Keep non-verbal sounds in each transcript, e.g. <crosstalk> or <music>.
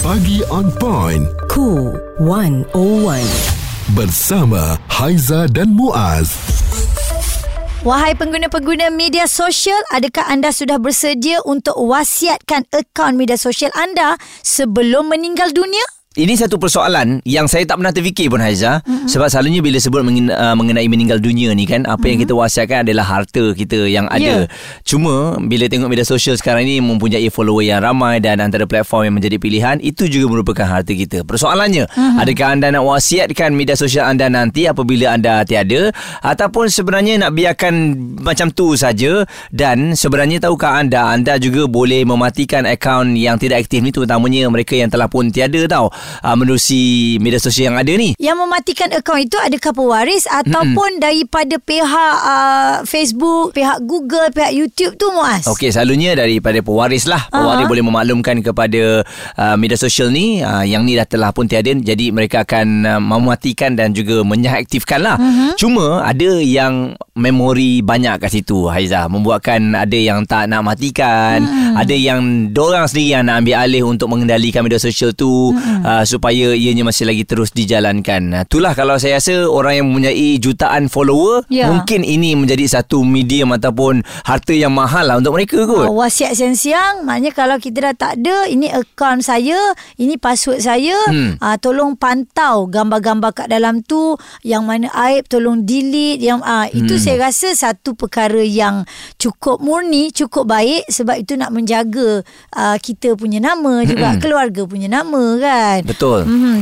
Pagi on point. Cool 101. Bersama Haiza dan Muaz. Wahai pengguna-pengguna media sosial, adakah anda sudah bersedia untuk wasiatkan akaun media sosial anda sebelum meninggal dunia? Ini satu persoalan yang saya tak pernah terfikir pun Haiza mm-hmm. sebab selalunya bila sebut uh, mengenai meninggal dunia ni kan apa mm-hmm. yang kita wasiatkan adalah harta kita yang ada. Yeah. Cuma bila tengok media sosial sekarang ni mempunyai follower yang ramai dan antara platform yang menjadi pilihan itu juga merupakan harta kita. Persoalannya, mm-hmm. adakah anda nak wasiatkan media sosial anda nanti apabila anda tiada ataupun sebenarnya nak biarkan macam tu saja dan sebenarnya tahukah anda anda juga boleh mematikan akaun yang tidak aktif ni terutamanya mereka yang telah pun tiada tau uh, menerusi media sosial yang ada ni. Yang mematikan akaun itu adakah pewaris ataupun mm-hmm. daripada pihak uh, Facebook, pihak Google, pihak YouTube tu Muaz? Okey, selalunya daripada pewaris lah. Pewaris uh-huh. boleh memaklumkan kepada uh, media sosial ni uh, yang ni dah telah pun tiada jadi mereka akan uh, mematikan dan juga menyaaktifkan lah. Uh-huh. Cuma ada yang memori banyak kat situ Haiza membuatkan ada yang tak nak matikan, uh-huh. ada yang dorang sendiri yang nak ambil alih untuk mengendalikan media sosial tu. Uh-huh uh, supaya ianya masih lagi terus dijalankan. Uh, itulah kalau saya rasa orang yang mempunyai jutaan follower yeah. mungkin ini menjadi satu medium ataupun harta yang mahal lah untuk mereka kot. Uh, wasiat siang-siang maknanya kalau kita dah tak ada ini akaun saya, ini password saya, hmm. uh, tolong pantau gambar-gambar kat dalam tu yang mana aib tolong delete yang uh, itu hmm. saya rasa satu perkara yang cukup murni, cukup baik sebab itu nak menjaga uh, kita punya nama juga hmm. keluarga punya nama kan kan? Betul. Mm-hmm.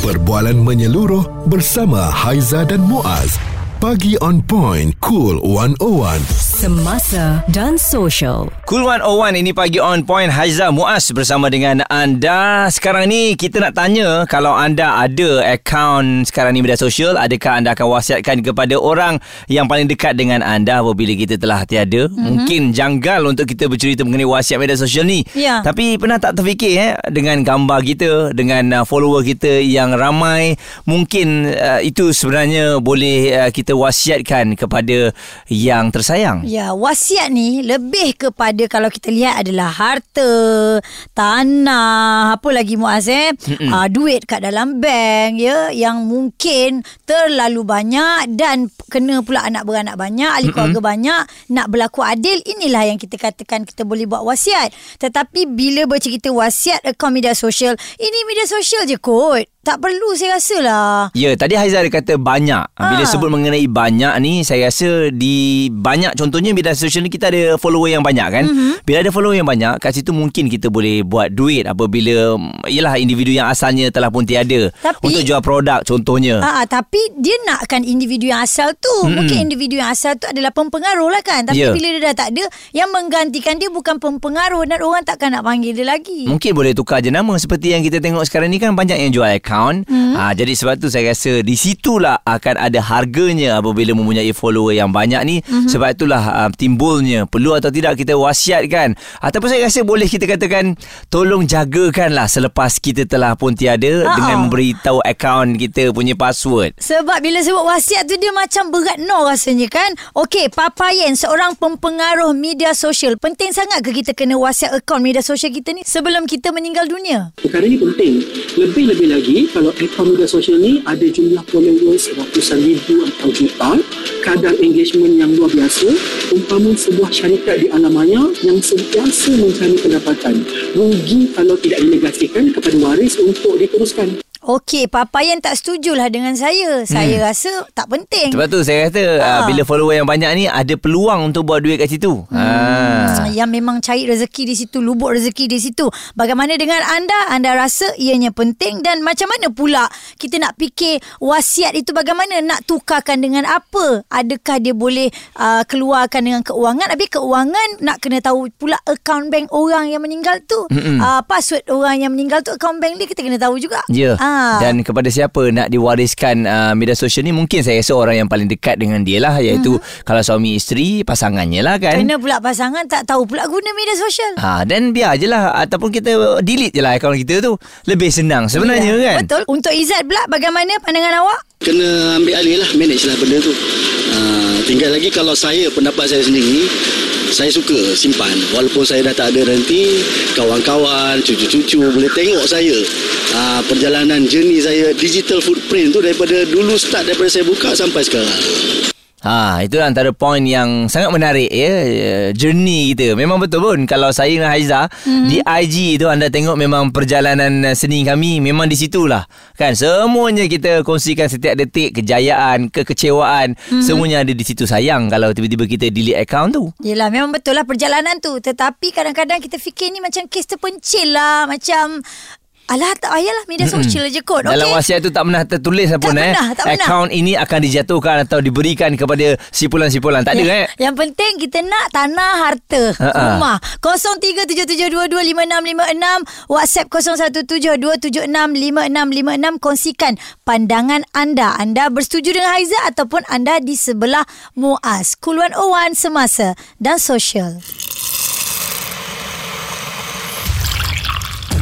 Perbualan menyeluruh bersama Haiza dan Muaz. Pagi on point Cool 101 Semasa dan Social. Cool 101 ini pagi on point Haiza Muaz bersama dengan anda. Sekarang ni kita nak tanya kalau anda ada akaun sekarang ni media sosial, adakah anda akan wasiatkan kepada orang yang paling dekat dengan anda apabila kita telah tiada? Mm-hmm. Mungkin janggal untuk kita bercerita mengenai wasiat media sosial ni. Yeah. Tapi pernah tak terfikir eh dengan gambar kita, dengan uh, follower kita yang ramai, mungkin uh, itu sebenarnya boleh uh, kita wasiatkan kepada yang tersayang. Ya, wasiat ni lebih kepada kalau kita lihat adalah harta, tanah, apa lagi Muaz eh? Uh, duit kat dalam bank ya yang mungkin terlalu banyak dan kena pula anak beranak banyak, ahli keluarga banyak, nak berlaku adil, inilah yang kita katakan kita boleh buat wasiat. Tetapi bila bercerita wasiat akaun media sosial, ini media sosial je kot. Tak perlu saya rasa lah. Ya, tadi Haizal kata banyak. Ha. Bila sebut mengenai banyak ni, saya rasa di banyak contohnya media sosial ni kita ada follower yang banyak kan. Mm-hmm. Bila ada follower yang banyak, kat situ mungkin kita boleh buat duit apabila ialah individu yang asalnya telah pun tiada tapi, untuk jual produk contohnya. Ha, tapi dia nakkan individu yang asal tu. Mm-hmm. Mungkin individu yang asal tu adalah pempengaruh lah kan. Tapi yeah. bila dia dah tak ada, yang menggantikan dia bukan pempengaruh dan orang takkan nak panggil dia lagi. Mungkin boleh tukar je nama seperti yang kita tengok sekarang ni kan banyak yang jual account. Hmm. Ha, jadi sebab tu saya rasa di situlah akan ada harganya apabila mempunyai follower yang banyak ni. Hmm. Sebab itulah uh, timbulnya perlu atau tidak kita wasiatkan. Ataupun saya rasa boleh kita katakan tolong jagakanlah selepas kita telah pun tiada Uh-oh. dengan memberitahu akaun kita punya password. Sebab bila sebut wasiat tu dia macam berat no rasanya kan. Okey, Papa Yen seorang pempengaruh media sosial. Penting sangat ke kita kena wasiat akaun media sosial kita ni sebelum kita meninggal dunia? Perkara ni penting. Lebih-lebih lagi kalau akaun media sosial ni ada jumlah followers ratusan ribu atau juta kadar engagement yang luar biasa umpama sebuah syarikat di alam maya yang sentiasa mencari pendapatan. Rugi kalau tidak dilegasikan kepada waris untuk diteruskan Okey, Papa yang tak setujulah dengan saya. Saya hmm. rasa tak penting. Sebab tu saya kata ha. uh, bila follower yang banyak ni ada peluang untuk buat duit kat situ. Hmm. Ha. Yang memang cari rezeki di situ, lubuk rezeki di situ. Bagaimana dengan anda? Anda rasa ianya penting dan macam mana pula kita nak fikir wasiat itu bagaimana nak tukarkan dengan apa? Adakah dia boleh uh, keluarkan dengan keuangan? Habis keuangan nak kena tahu pula akaun bank orang yang meninggal tu. Hmm. Uh, password orang yang meninggal tu akaun bank dia kita kena tahu juga. Ya. Yeah. Ha. Dan kepada siapa nak diwariskan uh, media sosial ni mungkin saya rasa orang yang paling dekat dengan dia lah iaitu hmm. kalau suami isteri pasangannya lah kan. Kena pula pasangan tak tahu pula guna media sosial. Ha dan biar je lah ataupun kita delete je lah akaun kita tu. Lebih senang sebenarnya ya, kan. Betul. Untuk Izzat pula bagaimana pandangan awak? Kena ambil alih lah manage lah benda tu. Uh, tinggal lagi kalau saya pendapat saya sendiri Saya suka simpan. Walaupun saya dah tak ada nanti Kawan-kawan Cucu-cucu Boleh tengok saya. Uh, Perjalanan journey saya Digital footprint tu Daripada dulu start Daripada saya buka Sampai sekarang Ha, itu antara poin yang sangat menarik ya. Journey kita. Memang betul pun kalau saya dengan Haiza mm-hmm. di IG tu anda tengok memang perjalanan seni kami memang di situlah. Kan semuanya kita kongsikan setiap detik kejayaan, kekecewaan, mm-hmm. semuanya ada di situ sayang kalau tiba-tiba kita delete account tu. Yelah memang betul lah perjalanan tu Tetapi kadang-kadang kita fikir ni macam kes terpencil lah Macam Alah tak payahlah media sosial je kot okay? Dalam wasiat tu tak pernah tertulis pun eh. pernah, tak pernah. Account ini akan dijatuhkan atau diberikan kepada sipulan-sipulan. Tak ada Ya, eh. Yang penting kita nak tanah harta Ha-ha. rumah. 0377225656 WhatsApp 0172765656 kongsikan pandangan anda. Anda bersetuju dengan Haiza ataupun anda di sebelah Muaz. Cool 101 semasa dan sosial.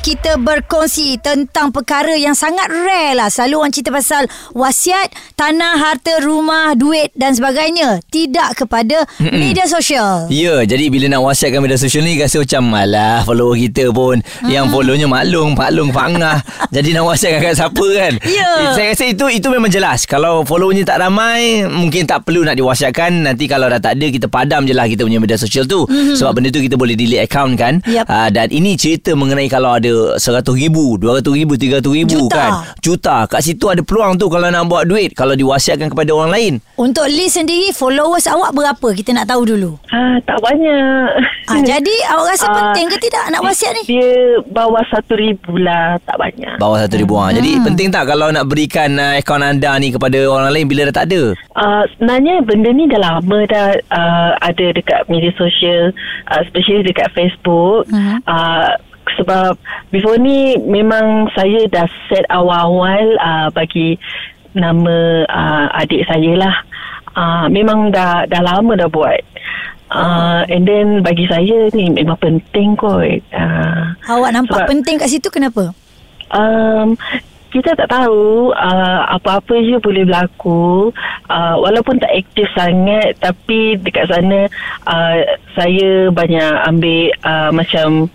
Kita berkongsi tentang perkara yang sangat rare lah. Selalu orang cerita pasal wasiat, tanah, harta, rumah, duit dan sebagainya. Tidak kepada Mm-mm. media sosial. Ya, jadi bila nak wasiatkan media sosial ni rasa macam malah follower kita pun hmm. yang follownya maklum, paklung, pangah. <laughs> jadi nak wasiatkan kat siapa kan? Ya. Eh, Saya rasa itu itu memang jelas. Kalau followernya tak ramai, mungkin tak perlu nak diwasiatkan. Nanti kalau dah tak ada, kita padam je lah kita punya media sosial tu. Hmm. Sebab benda tu kita boleh delete account kan? Yap. Uh, dan ini cerita mengenai kalau ada 100 ribu, 200 ribu, 300 ribu Juta. kan? Juta. Kat situ ada peluang tu kalau nak buat duit. Kalau diwasiatkan kepada orang lain. Untuk Lee sendiri, followers awak berapa? Kita nak tahu dulu. Ah, tak banyak. Ah, jadi awak rasa Ah, penting ke tidak nak wasiat ni? Dia bawah satu ribu lah, tak banyak. Bawah satu ribu hmm. Jadi penting tak kalau nak berikan uh, akaun anda ni kepada orang lain bila dah tak ada? Uh, sebenarnya benda ni dah lama dah uh, ada dekat media sosial, uh, especially dekat Facebook. Mhm. Uh, sebab before ni memang saya dah set awal-awal uh, bagi nama uh, adik saya lah. Uh, memang dah dah lama dah buat. Uh, and then bagi saya ni memang penting kot. Uh, Awak nampak Sebab- penting kat situ kenapa? Um, kita tak tahu uh, apa-apa je boleh berlaku uh, walaupun tak aktif sangat tapi dekat sana uh, saya banyak ambil uh, macam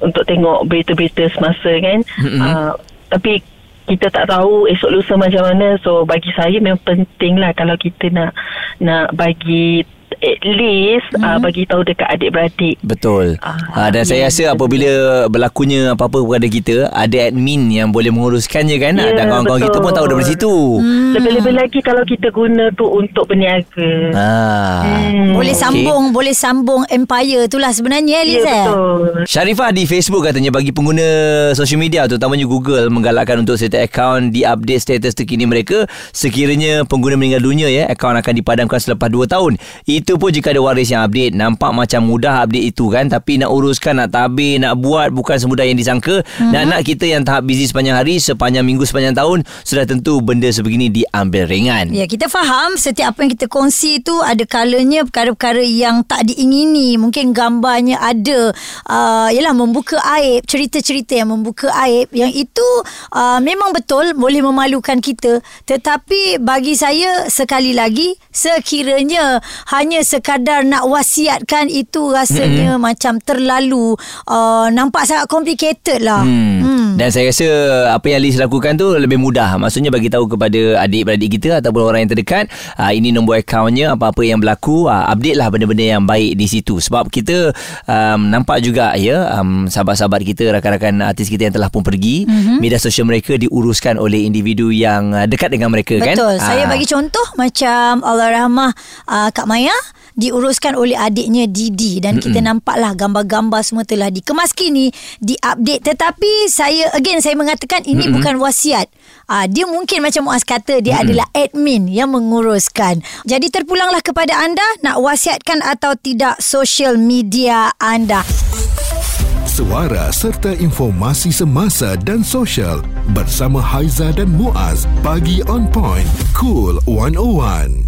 untuk tengok berita-berita semasa kan Mm-mm. uh, tapi kita tak tahu esok lusa macam mana so bagi saya memang penting lah kalau kita nak nak bagi at least mm-hmm. uh, bagi tahu dekat adik-beradik Betul. Ah, Ha, dan saya ya, rasa betul. apabila berlakunya apa-apa kepada kita, ada admin yang boleh menguruskannya kan? Ya, dan kawan-kawan kita betul. pun tahu daripada situ. Hmm. Lebih-lebih lagi kalau kita guna tu untuk berniaga. Ha. Hmm. Boleh Okey. sambung, boleh sambung empire tu lah sebenarnya, Ya, Liz. eh? betul. Syarifah di Facebook katanya bagi pengguna social media terutamanya Google menggalakkan untuk setiap akaun diupdate status terkini mereka sekiranya pengguna meninggal dunia ya akaun akan dipadamkan selepas 2 tahun. Itu pun jika ada waris yang update. Nampak macam mudah update itu kan tapi nak uruskan nak tabir nak buat bukan semudah yang disangka. Mm-hmm. Dan anak kita yang tahap busy sepanjang hari sepanjang minggu sepanjang tahun sudah tentu benda sebegini diambil ringan. Ya, kita faham setiap apa yang kita kongsi tu ada kalanya perkara-perkara yang tak diingini. Mungkin gambarnya ada. Uh, yalah, membuka aib. Cerita-cerita yang membuka aib. Yang itu uh, memang betul boleh memalukan kita. Tetapi bagi saya, sekali lagi, sekiranya hanya sekadar nak wasiatkan itu rasanya mm-hmm. macam terlalu uh, nampak sangat complicated lah. Hmm. Hmm. Dan saya rasa apa yang Liz lakukan tu lebih mudah. Maksudnya bagi tahu kepada adik-beradik kita ataupun orang yang terdekat, uh, ini nombor akaunnya, apa-apa yang berlaku, uh, update lah benda-benda yang baik di situ. Sebab kita um, nampak juga ya, um, sahabat-sahabat kita, rakan-rakan artis kita yang telah pun pergi, mm-hmm. media sosial mereka diuruskan oleh individu yang uh, dekat dengan mereka kan. Betul. Saya Ah. bagi contoh macam Allah rahmah uh, Kak Maya diuruskan oleh adiknya Didi dan Mm-mm. kita nampaklah gambar-gambar semua telah dikemas kini, diupdate tetapi saya again saya mengatakan ini Mm-mm. bukan wasiat. Uh, dia mungkin macam Muaz kata dia Mm-mm. adalah admin yang menguruskan. Jadi terpulanglah kepada anda nak wasiatkan atau tidak social media anda. Suara serta informasi semasa dan sosial bersama Haiza dan Muaz. Pagi on point. Cool 101.